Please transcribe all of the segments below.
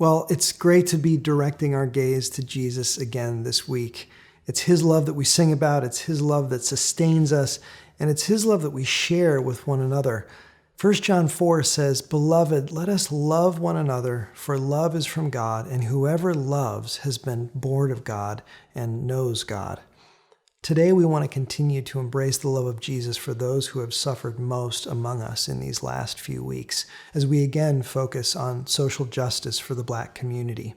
Well, it's great to be directing our gaze to Jesus again this week. It's His love that we sing about, it's His love that sustains us, and it's His love that we share with one another. 1 John 4 says, Beloved, let us love one another, for love is from God, and whoever loves has been born of God and knows God. Today, we want to continue to embrace the love of Jesus for those who have suffered most among us in these last few weeks, as we again focus on social justice for the Black community.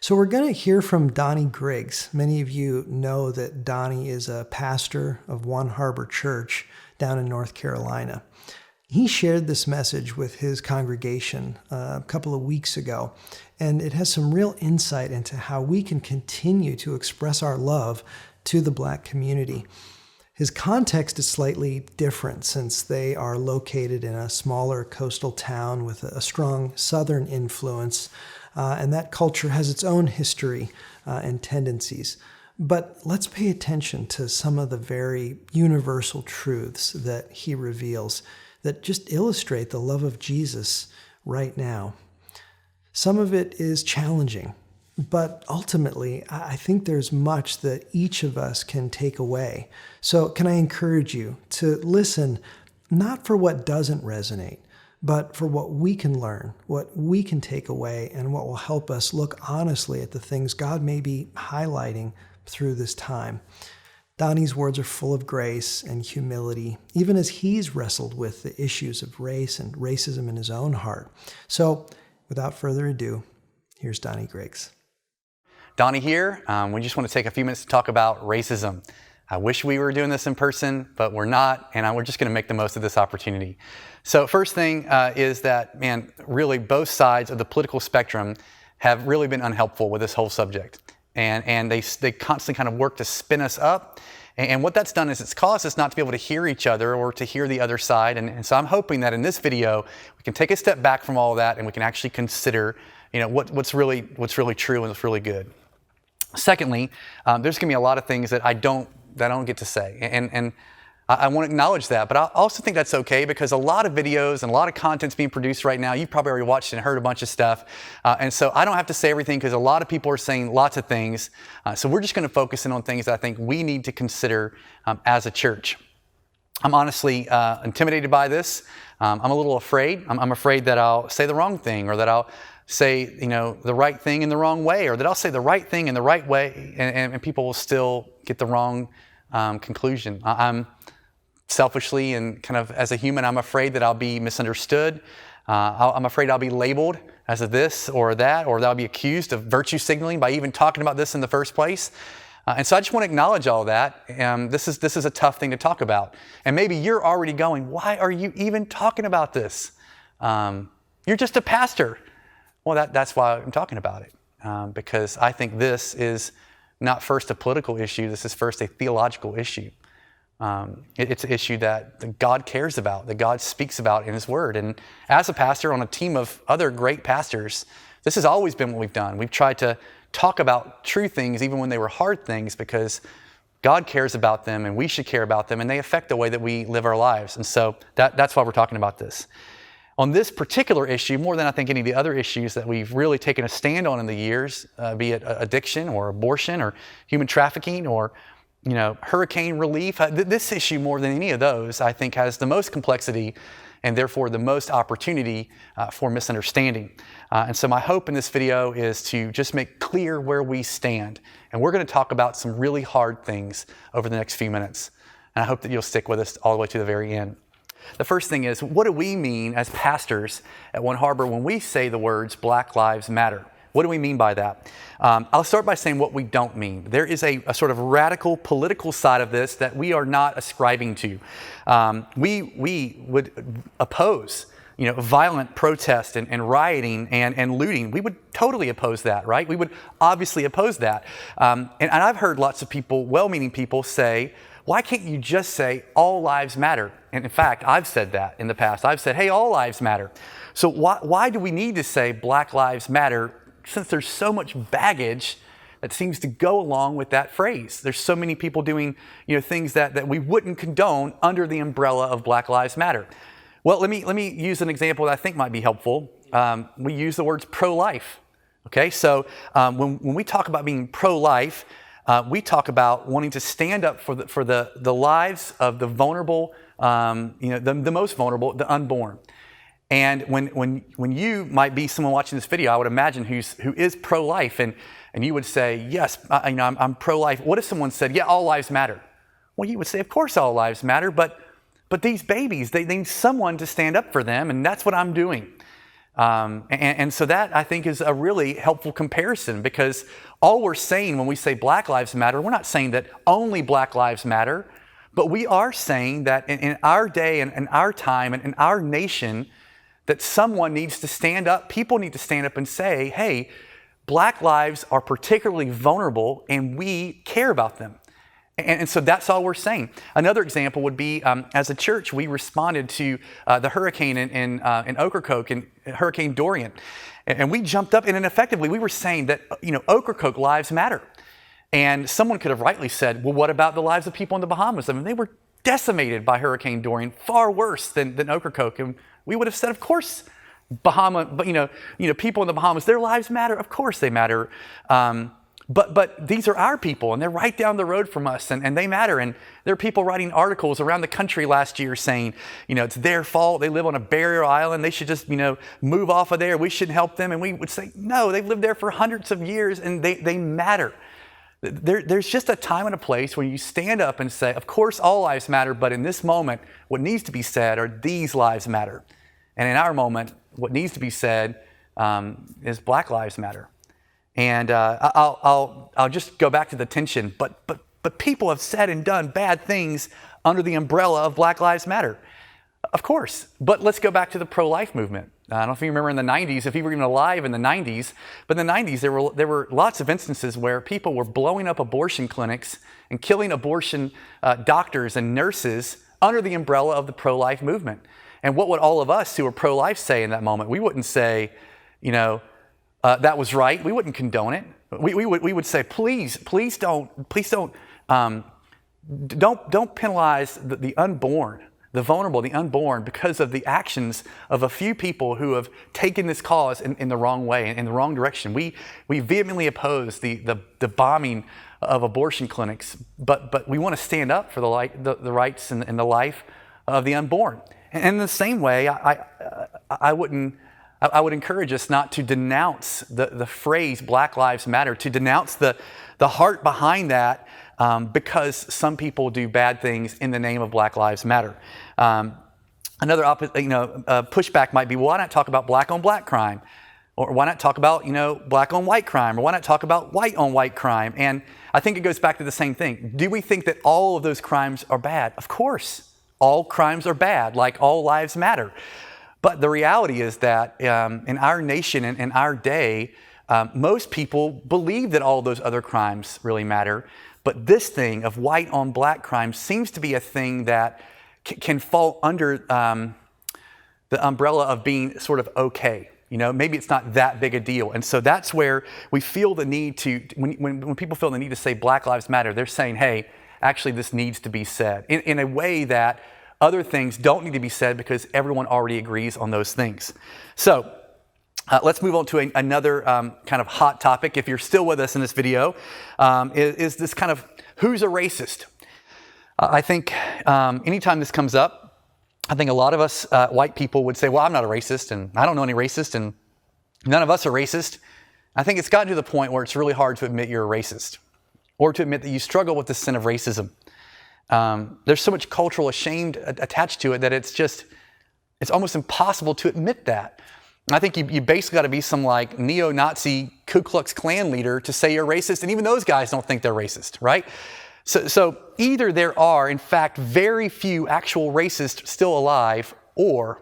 So, we're going to hear from Donnie Griggs. Many of you know that Donnie is a pastor of One Harbor Church down in North Carolina. He shared this message with his congregation uh, a couple of weeks ago, and it has some real insight into how we can continue to express our love to the black community. His context is slightly different since they are located in a smaller coastal town with a strong southern influence, uh, and that culture has its own history uh, and tendencies. But let's pay attention to some of the very universal truths that he reveals that just illustrate the love of Jesus right now. Some of it is challenging but ultimately, I think there's much that each of us can take away. So, can I encourage you to listen not for what doesn't resonate, but for what we can learn, what we can take away, and what will help us look honestly at the things God may be highlighting through this time. Donnie's words are full of grace and humility, even as he's wrestled with the issues of race and racism in his own heart. So, without further ado, here's Donnie Griggs. Donnie here. Um, we just want to take a few minutes to talk about racism. I wish we were doing this in person, but we're not, and we're just going to make the most of this opportunity. So, first thing uh, is that, man, really both sides of the political spectrum have really been unhelpful with this whole subject. And, and they, they constantly kind of work to spin us up. And, and what that's done is it's caused us not to be able to hear each other or to hear the other side. And, and so I'm hoping that in this video, we can take a step back from all of that and we can actually consider you know, what, what's, really, what's really true and what's really good. Secondly, um, there's going to be a lot of things that I don't that I don't get to say, and and I, want to acknowledge that. But I also think that's okay because a lot of videos and a lot of content's being produced right now. You've probably already watched and heard a bunch of stuff, uh, and so I don't have to say everything because a lot of people are saying lots of things. Uh, so we're just going to focus in on things that I think we need to consider um, as a church. I'm honestly uh, intimidated by this. Um, I'm a little afraid. I'm, I'm afraid that I'll say the wrong thing or that I'll say, you know, the right thing in the wrong way, or that I'll say the right thing in the right way, and, and people will still get the wrong um, conclusion. I'm selfishly and kind of as a human, I'm afraid that I'll be misunderstood. Uh, I'm afraid I'll be labeled as a this or that, or that I'll be accused of virtue signaling by even talking about this in the first place. Uh, and so I just want to acknowledge all that. Um, this, is, this is a tough thing to talk about. And maybe you're already going, why are you even talking about this? Um, you're just a pastor. Well, that, that's why I'm talking about it, um, because I think this is not first a political issue, this is first a theological issue. Um, it, it's an issue that God cares about, that God speaks about in His Word. And as a pastor on a team of other great pastors, this has always been what we've done. We've tried to talk about true things even when they were hard things because God cares about them and we should care about them and they affect the way that we live our lives. And so that, that's why we're talking about this on this particular issue, more than I think any of the other issues that we've really taken a stand on in the years, uh, be it addiction or abortion or human trafficking or you know hurricane relief, uh, th- this issue more than any of those, I think, has the most complexity and therefore the most opportunity uh, for misunderstanding. Uh, and so my hope in this video is to just make clear where we stand. And we're going to talk about some really hard things over the next few minutes. And I hope that you'll stick with us all the way to the very end. The first thing is, what do we mean as pastors at One Harbor when we say the words Black Lives Matter? What do we mean by that? Um, I'll start by saying what we don't mean. There is a, a, sort of radical political side of this that we are not ascribing to. Um, we, we would oppose you know, violent protest and, and rioting and, and looting. We would totally oppose that, right? We would obviously oppose that. Um, and, and I've heard lots of people, well meaning people, say, why can't you just say all lives matter? And in fact, I've said that in the past. I've said, hey, all lives matter. So why, why do we need to say Black Lives Matter since there's so much baggage that seems to go along with that phrase? There's so many people doing you know, things that, that we wouldn't condone under the umbrella of Black Lives Matter. Well, let me, let me use an example that I think might be helpful. um, we use the words pro life. Okay, so um, when, when we talk about being pro life, uh, we talk about wanting to stand up for the, for the, the lives of the vulnerable, um, you know, the, the most vulnerable, the unborn. And when, when, when you might be someone watching this video, I would imagine who's, who is pro life, and, and you would say, Yes, I, you know, I'm, I'm pro life. What if someone said, Yeah, all lives matter? Well, you would say, Of course, all lives matter, but, but these babies, they, they need someone to stand up for them, and that's what I'm doing. Um, and, and, so that I think is a really helpful comparison because all we're saying when we say Black Lives Matter, we're not saying that only Black Lives Matter, but we are saying that in, in our day and in our time and in our nation, that someone needs to stand up, people need to stand up and say, hey, Black lives are particularly vulnerable and we care about them. And, and, so that's all we're saying. Another example would be um, as a church, we responded to uh, the hurricane in, in, uh, in Ocracoke and Hurricane Dorian. And we jumped up and effectively we were saying that, you know, Ocracoke lives matter. And someone could have rightly said, well, what about the lives of people in the Bahamas? I mean, they were decimated by Hurricane Dorian, far worse than, than Ocracoke. And we would have said, of course, Bahama, but you know, you know, people in the Bahamas, their lives matter. Of course they matter. Um, but, but these are our people, and they're right down the road from us, and, and they matter. And there are people writing articles around the country last year saying, you know, it's their fault. They live on a barrier island. They should just, you know, move off of there. We shouldn't help them. And we would say, no, they've lived there for hundreds of years, and they, they matter. There, there's just a time and a place when you stand up and say, of course, all lives matter, but in this moment, what needs to be said are these lives matter. And in our moment, what needs to be said um, is Black Lives Matter. And uh, I'll, I'll, I'll just go back to the tension, but, but, but people have said and done bad things under the umbrella of Black Lives Matter. Of course, but let's go back to the pro life movement. I don't know if you remember in the 90s, if you were even alive in the 90s, but in the 90s, there were, there were lots of instances where people were blowing up abortion clinics and killing abortion uh, doctors and nurses under the umbrella of the pro life movement. And what would all of us who are pro life say in that moment? We wouldn't say, you know, uh, that was right. We wouldn't condone it. We, we, would, we would say, please, please don't, please don't, um, don't, don't penalize the, the unborn, the vulnerable, the unborn, because of the actions of a few people who have taken this cause in, in the wrong way, in, the wrong direction. We, we vehemently oppose the, the, the bombing of abortion clinics, but, but we want to stand up for the, light, the, the rights and, and the life of the unborn. And in the same way, I, I, I wouldn't. I would encourage us not to denounce the, the phrase Black Lives Matter, to denounce the, the heart behind that um, because some people do bad things in the name of Black Lives Matter. Um, another you know, uh, pushback might be well, why not talk about black on black crime? Or why not talk about you know, black on white crime? Or why not talk about white on white crime? And I think it goes back to the same thing. Do we think that all of those crimes are bad? Of course all crimes are bad, like all lives matter. But the reality is that um, in our nation and in our day, um, most people believe that all those other crimes really matter. But this thing of white on black crime seems to be a thing that c- can fall under um, the umbrella of being sort of okay. You know, maybe it's not that big a deal. And so that's where we feel the need to, when, when, when people feel the need to say Black Lives Matter, they're saying, hey, actually this needs to be said in, in a way that other things don't need to be said because everyone already agrees on those things. So, uh, let's move on to a, another um, kind of hot topic. If you're still with us in this video, um, is, is, this kind of who's a racist? Uh, I think um, anytime this comes up, I think a lot of us uh, white people would say, "Well, I'm not a racist, and I don't know any racist, and none of us are racist." I think it's gotten to the point where it's really hard to admit you're a racist or to admit that you struggle with the sin of racism. Um, there's so much cultural shame attached to it that it's just, it's almost impossible to admit that. I think you, you basically got to be some like neo Nazi Ku Klux Klan leader to say you're racist, and even those guys don't think they're racist, right? So, so either there are, in fact, very few actual racists still alive, or,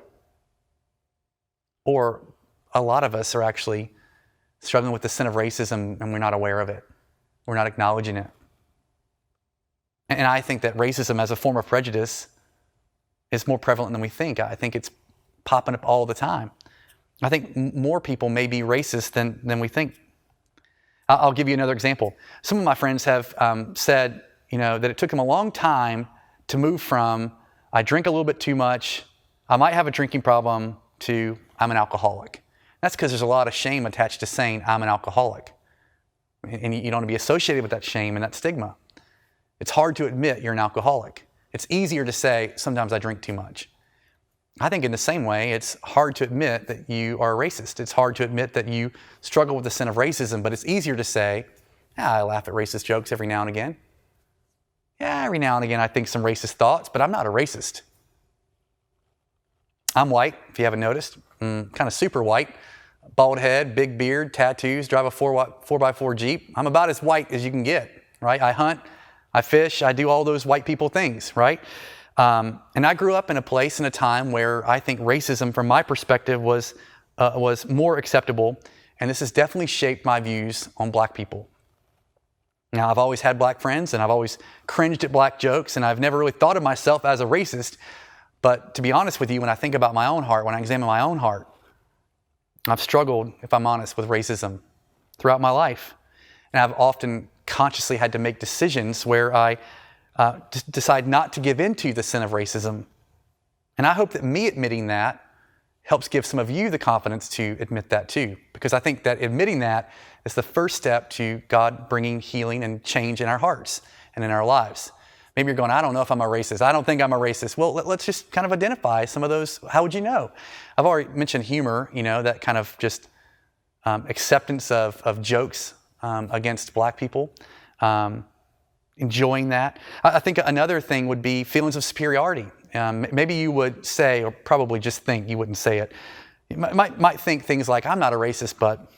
or a lot of us are actually struggling with the sin of racism and we're not aware of it. We're not acknowledging it. And I think that racism as a form of prejudice is more prevalent than we think. I think it's popping up all the time. I think more people may be racist than, than we think. I'll give you another example. Some of my friends have um, said, you know, that it took them a long time to move from I drink a little bit too much, I might have a drinking problem, to I'm an alcoholic. That's because there's a lot of shame attached to saying, I'm an alcoholic. And you don't want to be associated with that shame and that stigma. It's hard to admit you're an alcoholic. It's easier to say, sometimes I drink too much. I think in the same way, it's hard to admit that you are a racist. It's hard to admit that you struggle with the sin of racism, but it's easier to say, yeah, I laugh at racist jokes every now and again. Yeah, every now and again I think some racist thoughts, but I'm not a racist. I'm white, if you haven't noticed, mm, kind of super white. Bald head, big beard, tattoos, drive a 4 4x4 Jeep. I'm about as white as you can get, right? I hunt, I fish, I do all those white people things, right? Um, and I grew up in a place and a time where I think racism, from my perspective, was, uh, was more acceptable. And this has definitely shaped my views on black people. Now, I've always had black friends and I've always cringed at black jokes, and I've never really thought of myself as a racist. But to be honest with you, when I think about my own heart, when I examine my own heart, I've struggled, if I'm honest, with racism throughout my life. And I've often consciously had to make decisions where I uh, d- decide not to give into the sin of racism. And I hope that me admitting that helps give some of you the confidence to admit that too, because I think that admitting that is the first step to God bringing healing and change in our hearts and in our lives. Maybe you're going, I don't know if I'm a racist. I don't think I'm a racist. Well, let, us just kind of identify some of those. How would you know? I've already mentioned humor, you know, that kind of just um, acceptance of, of jokes um, against black people. Um, enjoying that. I think another thing would be feelings of superiority. Um, maybe you would say, or probably just think, you wouldn't say it. You might, might think things like, I'm not a racist, but,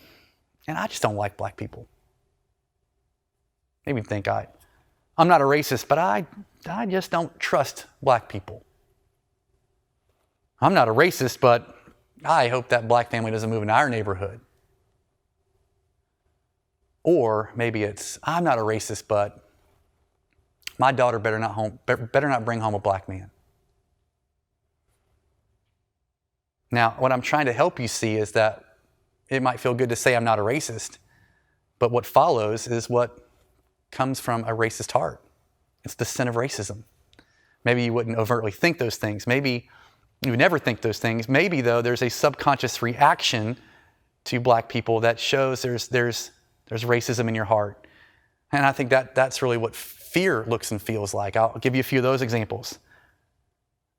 and I just don't like black people. Maybe think I, I'm not a racist, but I, I just don't trust black people. I'm not a racist, but I hope that black family doesn't move in our neighborhood. Or maybe it's, I'm not a racist, but my daughter better not, home, better not bring home a black man. Now, what I'm trying to help you see is that it might feel good to say I'm not a racist, but what follows is what comes from a racist heart. It's the sin of racism. Maybe you wouldn't overtly think those things. Maybe you never think those things. Maybe, though, there's a subconscious reaction to black people that shows there's, there's, there's racism in your heart. And I think that that's really what fear looks and feels like. I'll give you a few of those examples.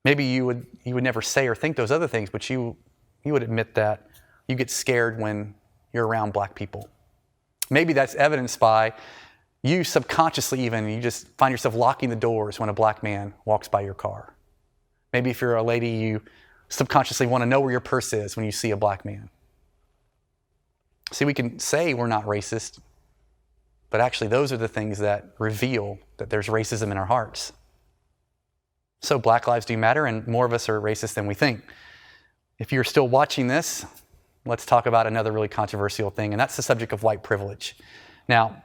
Maybe you would, you would never say or think those other things, but you, you would admit that you get scared when you're around black people. Maybe that's evidenced by you subconsciously, even, you just find yourself locking the doors when a black man walks by your car. Maybe if you're a lady, you subconsciously want to know where your purse is when you see a black man. See, we can say we're not racist, but actually, those are the things that reveal that there's racism in our hearts. So, Black Lives Do Matter, and more of us are racist than we think. If you're still watching this, let's talk about another really controversial thing, and that's the subject of white privilege. Now,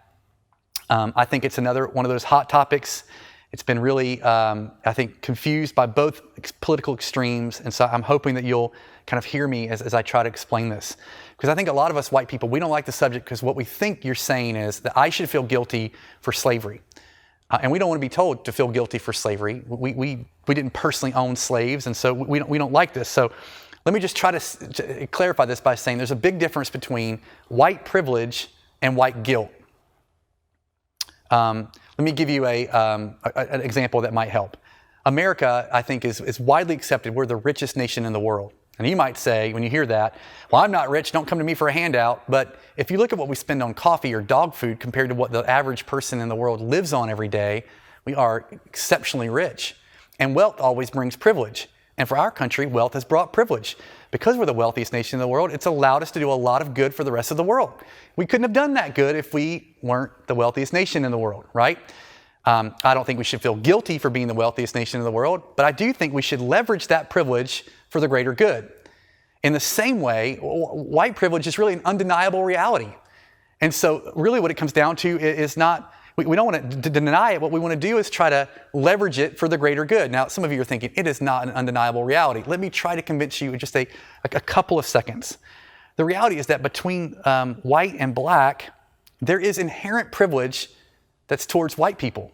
um, I think it's another one of those hot topics. It's been really, um, I think, confused by both political extremes, and so I'm hoping that you'll kind of hear me as, as I try to explain this. Because I think a lot of us white people, we don't like the subject because what we think you're saying is that I should feel guilty for slavery. Uh, and we don't want to be told to feel guilty for slavery. We, we, we didn't personally own slaves, and so we don't, we don't like this. So let me just try to, to clarify this by saying there's a big difference between white privilege and white guilt. Um, let me give you a, um, a, an example that might help. America, I think, is, is widely accepted. We're the richest nation in the world. And you might say, when you hear that, well, I'm not rich, don't come to me for a handout. But if you look at what we spend on coffee or dog food compared to what the average person in the world lives on every day, we are exceptionally rich. And wealth always brings privilege. And for our country, wealth has brought privilege. Because we're the wealthiest nation in the world, it's allowed us to do a lot of good for the rest of the world. We couldn't have done that good if we weren't the wealthiest nation in the world, right? Um, I don't think we should feel guilty for being the wealthiest nation in the world, but I do think we should leverage that privilege for the greater good. In the same way, white privilege is really an undeniable reality. And so, really, what it comes down to is not, we, we don't want to deny it. What we want to do is try to leverage it for the greater good. Now, some of you are thinking, it is not an undeniable reality. Let me try to convince you in just a, a couple of seconds. The reality is that between um, white and black, there is inherent privilege that's towards white people.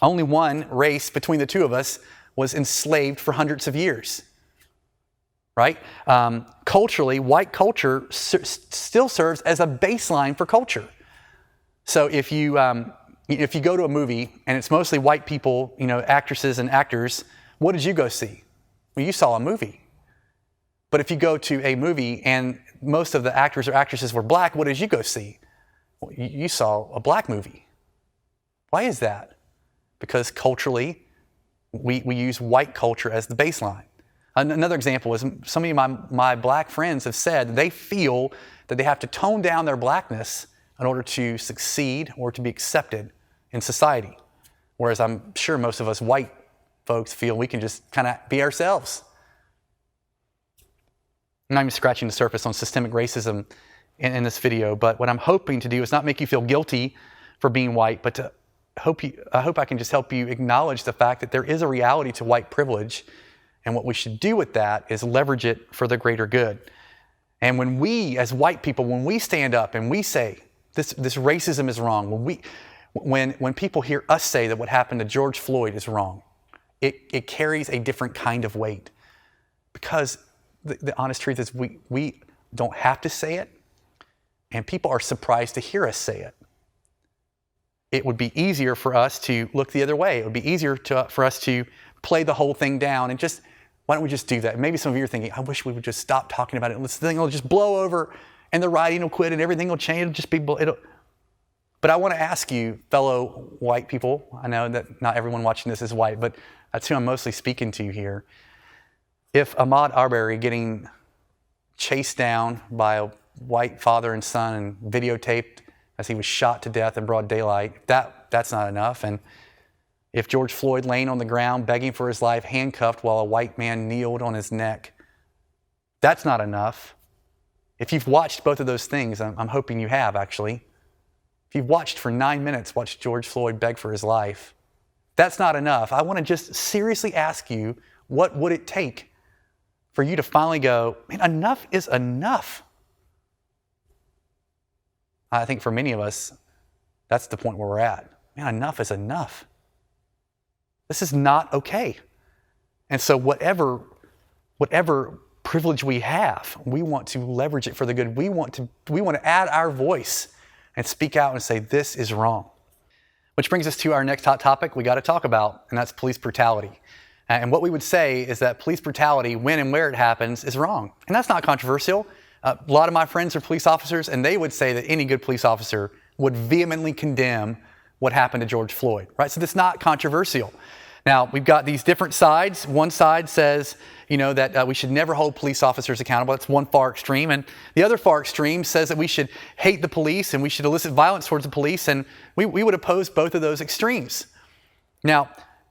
Only one race between the two of us was enslaved for hundreds of years. Right? Um, culturally, white culture still serves as a baseline for culture. So if you um, if you go to a movie and it's mostly white people, you know, actresses and actors, what did you go see? Well, you saw a movie. But if you go to a movie and most of the actors or actresses were black, what did you go see? Well, you saw a black movie. Why is that? Because culturally, we, we use white culture as the baseline. Another example is some of my, my black friends have said they feel that they have to tone down their blackness in order to succeed or to be accepted in society. Whereas I'm sure most of us white folks feel we can just kind of be ourselves. I'm not even scratching the surface on systemic racism in, in, this video, but what I'm hoping to do is not make you feel guilty for being white, but to hope you, I hope I can just help you acknowledge the fact that there is a reality to white privilege, and what we should do with that is leverage it for the greater good. And when we, as white people, when we stand up and we say this, this racism is wrong, when we, when, when people hear us say that what happened to George Floyd is wrong, it, it carries a different kind of weight. Because the, the honest truth is, we, we don't have to say it, and people are surprised to hear us say it. It would be easier for us to look the other way. It would be easier to, for us to play the whole thing down and just, why don't we just do that? Maybe some of you are thinking, I wish we would just stop talking about it. This thing will just blow over and the rioting will quit and everything will change. It'll just be, it'll, but I want to ask you, fellow white people, I know that not everyone watching this is white, but that's who I'm mostly speaking to here. If Ahmaud Arbery getting chased down by a white father and son and videotaped as he was shot to death in broad daylight, that, that's not enough. And if George Floyd laying on the ground begging for his life, handcuffed while a white man kneeled on his neck, that's not enough. If you've watched both of those things, I'm, I'm hoping you have actually if you've watched for nine minutes, watch George Floyd beg for his life, that's not enough. I want to just seriously ask you what would it take for you to finally go, man, enough is enough? I think for many of us, that's the point where we're at. Man, enough is enough. This is not okay. And so, whatever, whatever privilege we have, we want to leverage it for the good. We want to, we want to add our voice and speak out and say, this is wrong. Which brings us to our next hot topic we got to talk about, and that's police brutality. And what we would say is that police brutality, when and where it happens, is wrong. And that's not controversial. Uh, a lot of my friends are police officers, and they would say that any good police officer would vehemently condemn what happened to George Floyd, right? So that's not controversial. Now, we've got these different sides. One side says, you know, that uh, we should never hold police officers accountable. That's one far extreme. And the other far extreme says that we should hate the police and we should elicit violence towards the police. And we, we would oppose both of those extremes. Now,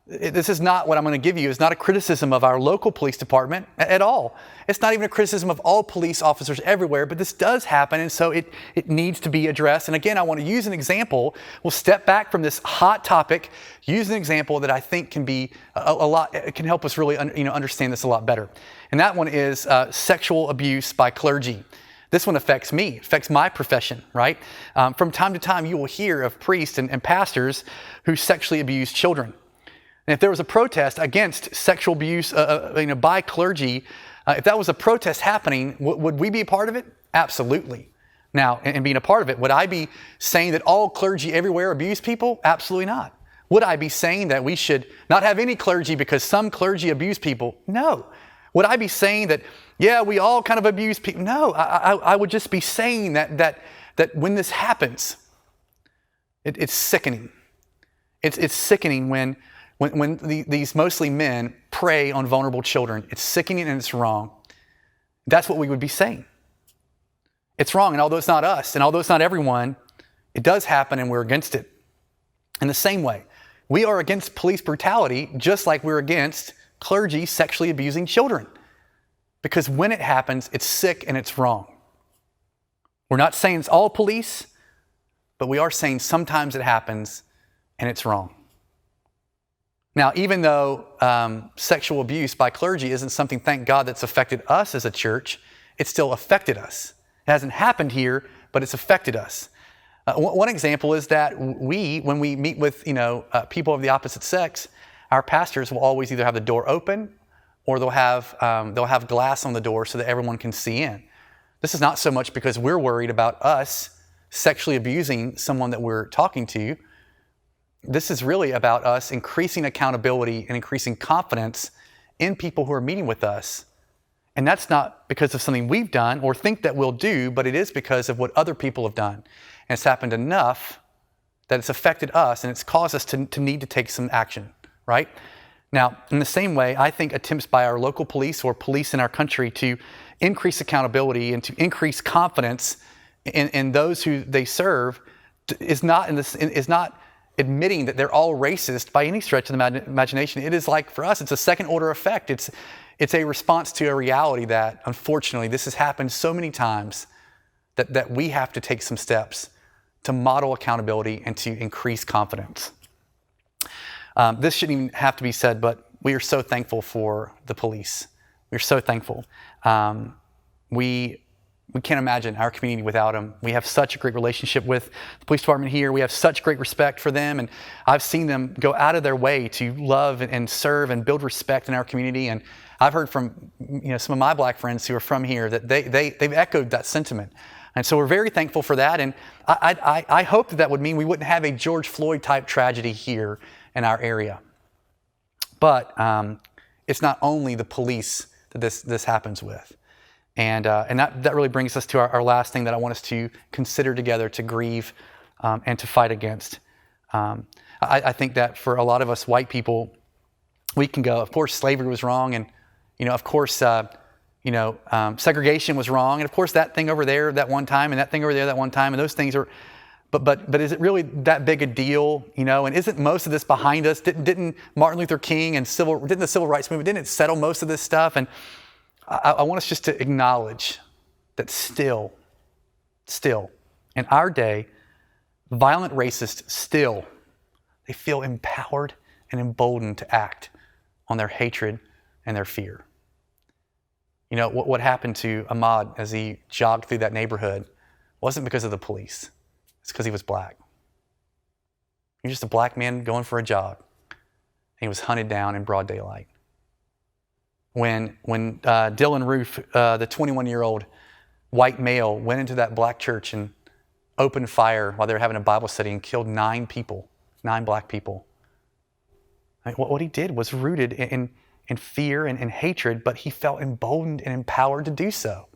this is not what I'm going to give you It's not a criticism of our local police department at all. It's not even a criticism of all police officers everywhere, but this does happen, and so it, it needs to be addressed. And again, I want to use an example. We'll step back from this hot topic, use an example that I think can be a, a lot, can help us really un, you know, understand this a lot better. And that one is uh, sexual abuse by clergy. This one affects me, affects my profession, right? Um, from time to time, you will hear of priests and, and pastors who sexually abuse children. And if there was a protest against sexual abuse uh, uh, you know, by clergy, uh, if that was a protest happening, w- would we be a part of it? Absolutely. Now, and, and being a part of it, would I be saying that all clergy everywhere abuse people? Absolutely not. Would I be saying that we should not have any clergy because some clergy abuse people? No. Would I be saying that, yeah, we all kind of abuse people? No, I, I, I would just be saying that, that, that when this happens, it, it's sickening. It's, it's sickening when when, when the, these mostly men prey on vulnerable children. It's sickening and it's wrong. That's what we would be saying. It's wrong, and although it's not us, and although it's not everyone, it does happen and we're against it. In the same way, we are against police brutality just like we're against clergy sexually abusing children. Because when it happens, it's sick and it's wrong. We're not saying it's all police, but we are saying sometimes it happens and it's wrong. Now, even though um, sexual abuse by clergy isn't something, thank God, that's affected us as a church, it still affected us. It hasn't happened here, but it's affected us. Uh, one example is that we, when we meet with you know uh, people of the opposite sex, our pastors will always either have the door open or they'll have, um, they'll have glass on the door so that everyone can see in. This is not so much because we're worried about us sexually abusing someone that we're talking to. This is really about us increasing accountability and increasing confidence in people who are meeting with us. And that's not because of something we've done or think that we'll do, but it is because of what other people have done. And it's happened enough that it's affected us and it's caused us to, to need to take some action, right? Now, in the same way, I think attempts by our local police or police in our country to increase accountability and to increase confidence in, in those who they serve is not in this is not admitting that they're all racist by any stretch of the imagination. It is like for us, it's a second order effect. It's it's a response to a reality that unfortunately this has happened so many times that, that we have to take some steps to model accountability and to increase confidence. Um, this shouldn't even have to be said, but we are so thankful for the police. We're so thankful. Um, we we can't imagine our community without them. We have such a great relationship with the police department here. We have such great respect for them, and I've seen them go out of their way to love and serve and build respect in our community. And I've heard from you know some of my black friends who are from here that they, they they've echoed that sentiment. And so we're very thankful for that. And I, I, I hope that that would mean we wouldn't have a George Floyd type tragedy here in our area. But um, it's not only the police that this, this happens with. And, uh, and that, that really brings us to our, our, last thing that I want us to consider together to grieve um, and to fight against. Um, I, I, think that for a lot of us white people, we can go, of course, slavery was wrong. And, you know, of course, uh, you know, um, segregation was wrong. And of course, that thing over there that one time and that thing over there that one time. And those things are, but, but, but is it really that big a deal, you know? And isn't most of this behind us? Didn't, didn't Martin Luther King and civil, didn't the civil rights movement, didn't it settle most of this stuff? And I, I want us just to acknowledge that still, still, in our day, violent racists still, they feel empowered and emboldened to act on their hatred and their fear. You know, what, what happened to Ahmaud as he jogged through that neighborhood wasn't because of the police, it's because he was black. He was just a black man going for a jog. And he was hunted down in broad daylight when, when uh, Dylann Roof, uh, the 21 year old white male, went into that black church and opened fire while they were having a Bible study and killed nine people, nine black people. I mean, what, what, he did was rooted in, in, in fear and, and hatred, but he felt emboldened and empowered to do so.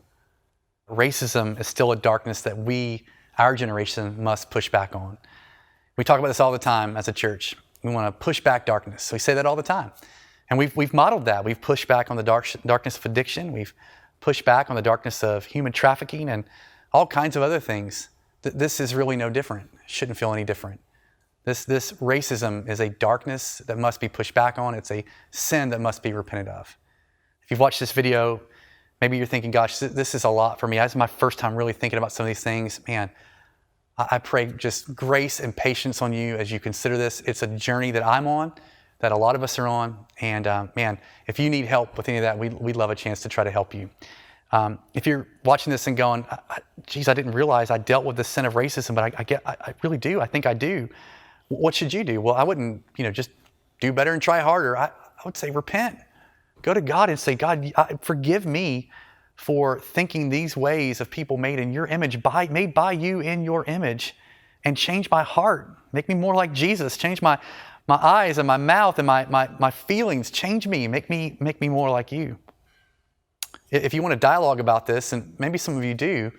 Racism is still a darkness that we, our generation, must push back on. We talk about this all the time as a church. We want to push back darkness. We say that all the time. And we've, we've modeled that. We've pushed back on the dark, darkness of addiction. We've pushed back on the darkness of human trafficking and all kinds of other things. Th- this is really no different. Shouldn't feel any different. This, this racism is a darkness that must be pushed back on. It's a sin that must be repented of. If you've watched this video, maybe you're thinking, gosh, this is a lot for me. This is my first time really thinking about some of these things. Man, I pray just grace and patience on you as you consider this. It's a journey that I'm on that a lot of us are on. And uh, man, if you need help with any of that, we'd, we'd love a chance to try to help you. Um, if you're watching this and going, geez, I didn't realize I dealt with the sin of racism, but I, I get, I, I, really do. I think I do. What should you do? Well, I wouldn't, you know, just do better and try harder. I, I would say repent. Go to God and say, God, forgive me for thinking these ways of people made in your image, by, made by you in your image, and change my heart. Make me more like Jesus. Change my, my eyes and my mouth and my, my, my feelings change me, make me, make me more like you. If you want to dialogue about this, and maybe some of you do,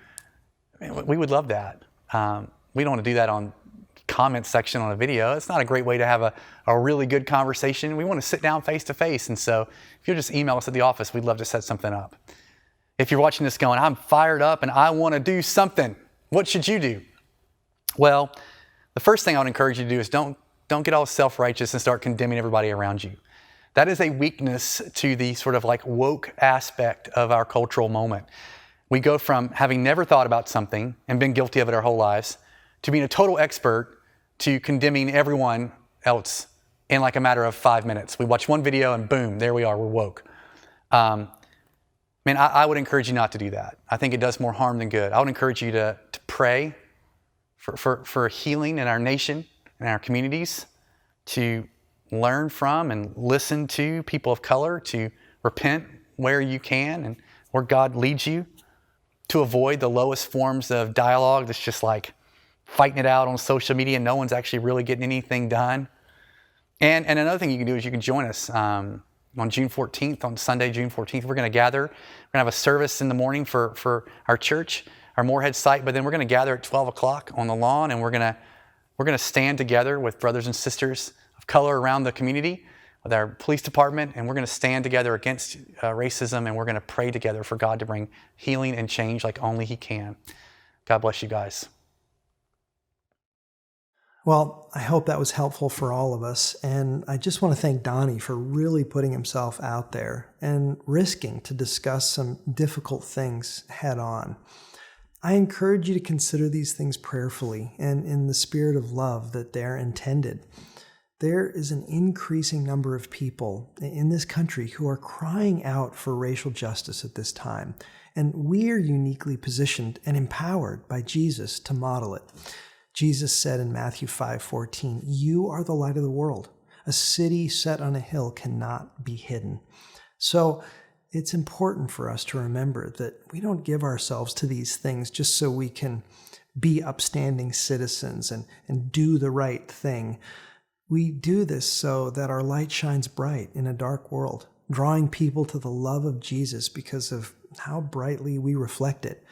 we would love that. Um, we don't want to do that on comment section on a video. It's not a great way to have a, a really good conversation. We want to sit down face to face. And so if you'll just email us at the office, we'd love to set something up. If you're watching this going, I'm fired up and I want to do something, what should you do? Well, the first thing I would encourage you to do is don't don't get all self righteous and start condemning everybody around you. That is a weakness to the sort of like woke aspect of our cultural moment. We go from having never thought about something and been guilty of it our whole lives to being a total expert to condemning everyone else in like a matter of five minutes. We watch one video and boom, there we are, we're woke. Um, man, I, I, would encourage you not to do that. I think it does more harm than good. I would encourage you to, to pray for, for, for healing in our nation in our communities to learn from and listen to people of color, to repent where you can and where God leads you, to avoid the lowest forms of dialogue that's just like fighting it out on social media and no one's actually really getting anything done. And, and another thing you can do is you can join us um, on June 14th, on Sunday, June 14th. We're going to gather. We're going to have a service in the morning for, for our church, our Morehead site, but then we're going to gather at 12 o'clock on the lawn and we're going to, we're going to stand together with brothers and sisters of color around the community, with our police department, and we're going to stand together against uh, racism and we're going to pray together for God to bring healing and change like only He can. God bless you guys. Well, I hope that was helpful for all of us. And I just want to thank Donnie for really putting himself out there and risking to discuss some difficult things head on. I encourage you to consider these things prayerfully and in the spirit of love that they're intended. There is an increasing number of people in this country who are crying out for racial justice at this time, and we are uniquely positioned and empowered by Jesus to model it. Jesus said in Matthew 5:14, "You are the light of the world. A city set on a hill cannot be hidden." So, it's important for us to remember that we don't give ourselves to these things just so we can be upstanding citizens and, and do the right thing. We do this so that our light shines bright in a dark world, drawing people to the love of Jesus because of how brightly we reflect it.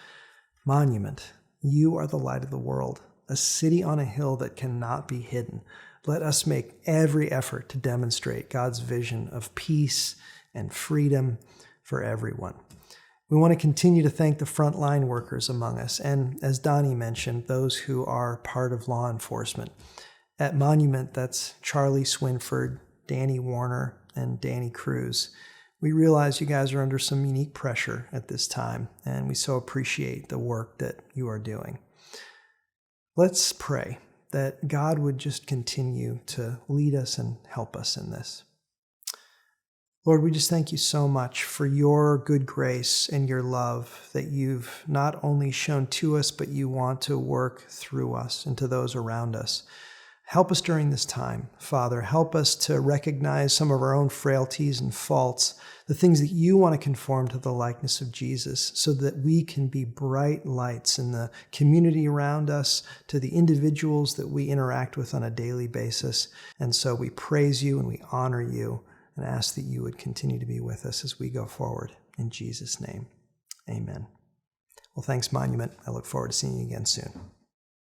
Monument, you are the light of the world a city on a hill that cannot be hidden. Let us make every effort to demonstrate God's vision of peace and freedom for everyone. We want to continue to thank the frontline workers among us, and as Donnie mentioned, those who are part of law enforcement. At Monument, that's Charlie Swinford, Danny Warner, and Danny Cruz. We realize you guys are under some unique pressure at this time, and we so appreciate the work that you are doing. Let's pray that God would just continue to lead us and help us in this. Lord, we just thank you so much for your good grace and your love that you've not only shown to us, but you want to work through us and to those around us. Help us during this time, Father. Help us to recognize some of our own frailties and faults, the things that you want to conform to the likeness of Jesus, so that we can be bright lights in the community around us, to the individuals that we interact with on a daily basis. And so we praise you and we honor you and ask that you would continue to be with us as we go forward. In Jesus' name, amen. Well, thanks, Monument. I look forward to seeing you again soon.